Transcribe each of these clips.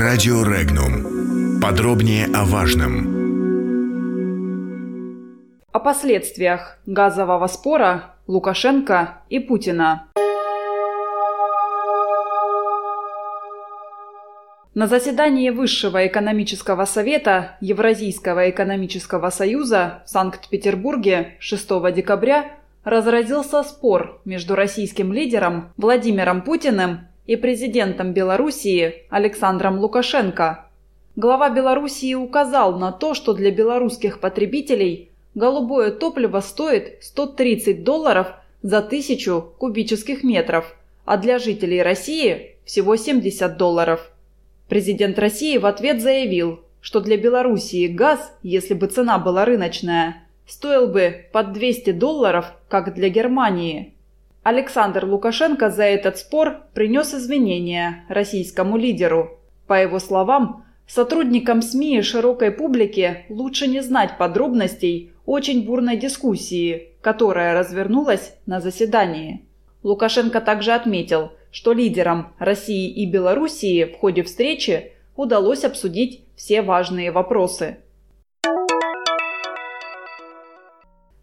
Радио Регнум. Подробнее о важном. О последствиях газового спора Лукашенко и Путина. На заседании Высшего экономического совета Евразийского экономического союза в Санкт-Петербурге 6 декабря разразился спор между российским лидером Владимиром Путиным и президентом Белоруссии Александром Лукашенко. Глава Белоруссии указал на то, что для белорусских потребителей голубое топливо стоит 130 долларов за тысячу кубических метров, а для жителей России всего 70 долларов. Президент России в ответ заявил, что для Белоруссии газ, если бы цена была рыночная, стоил бы под 200 долларов, как для Германии. Александр Лукашенко за этот спор принес извинения российскому лидеру. По его словам, сотрудникам СМИ и широкой публике лучше не знать подробностей очень бурной дискуссии, которая развернулась на заседании. Лукашенко также отметил, что лидерам России и Белоруссии в ходе встречи удалось обсудить все важные вопросы.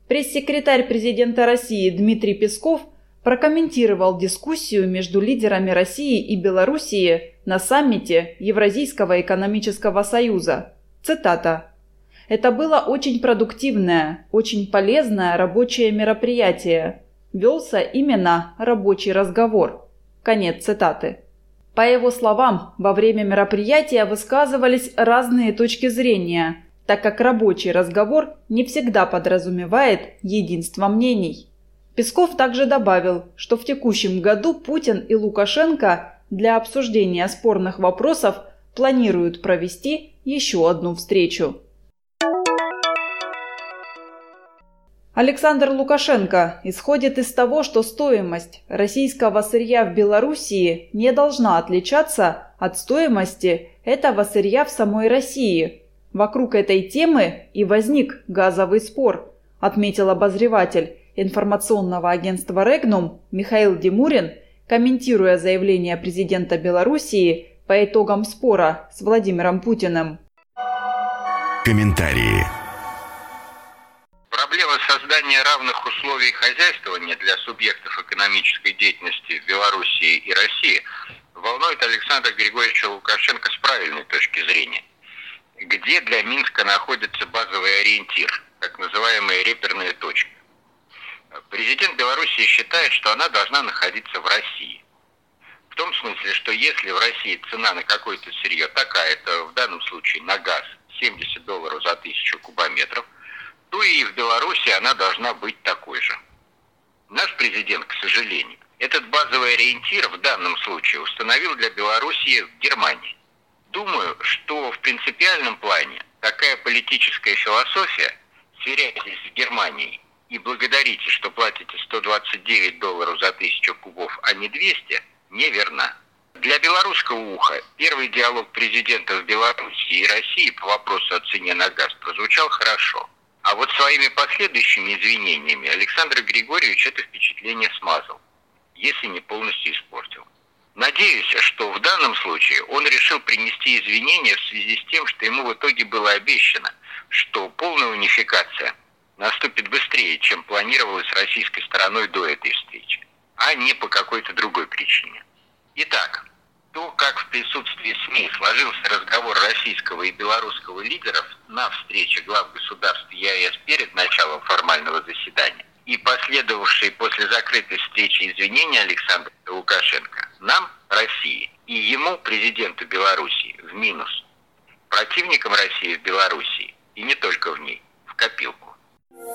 Пресс-секретарь президента России Дмитрий Песков прокомментировал дискуссию между лидерами России и Белоруссии на саммите Евразийского экономического союза. Цитата. «Это было очень продуктивное, очень полезное рабочее мероприятие. Велся именно рабочий разговор». Конец цитаты. По его словам, во время мероприятия высказывались разные точки зрения – так как рабочий разговор не всегда подразумевает единство мнений. Песков также добавил, что в текущем году Путин и Лукашенко для обсуждения спорных вопросов планируют провести еще одну встречу. Александр Лукашенко исходит из того, что стоимость российского сырья в Белоруссии не должна отличаться от стоимости этого сырья в самой России – Вокруг этой темы и возник газовый спор, отметил обозреватель информационного агентства «Регнум» Михаил Димурин, комментируя заявление президента Белоруссии по итогам спора с Владимиром Путиным. Комментарии. Проблема создания равных условий хозяйствования для субъектов экономической деятельности в Белоруссии и России волнует Александра Григорьевича Лукашенко с правильной точки зрения – где для Минска находится базовый ориентир, так называемая реперная точка. Президент Беларуси считает, что она должна находиться в России. В том смысле, что если в России цена на какое-то сырье такая-то, в данном случае на газ 70 долларов за тысячу кубометров, то и в Беларуси она должна быть такой же. Наш президент, к сожалению, этот базовый ориентир в данном случае установил для Белоруссии Германии. Думаю, что в принципиальном плане такая политическая философия «сверяйтесь с Германией и благодарите, что платите 129 долларов за тысячу кубов, а не 200» неверна. Для белорусского уха первый диалог президентов Беларуси и России по вопросу о цене на газ прозвучал хорошо. А вот своими последующими извинениями Александр Григорьевич это впечатление смазал, если не полностью испортил. Надеюсь, что в данном случае он решил принести извинения в связи с тем, что ему в итоге было обещано, что полная унификация наступит быстрее, чем планировалось российской стороной до этой встречи, а не по какой-то другой причине. Итак, то, как в присутствии СМИ сложился разговор российского и белорусского лидеров на встрече глав государств ЕАЭС перед началом формального заседания, и последовавшие после закрытой встречи извинения Александра Лукашенко нам, России, и ему, президенту Беларуси, в минус. Противникам России в Беларуси, и не только в ней, в копилку.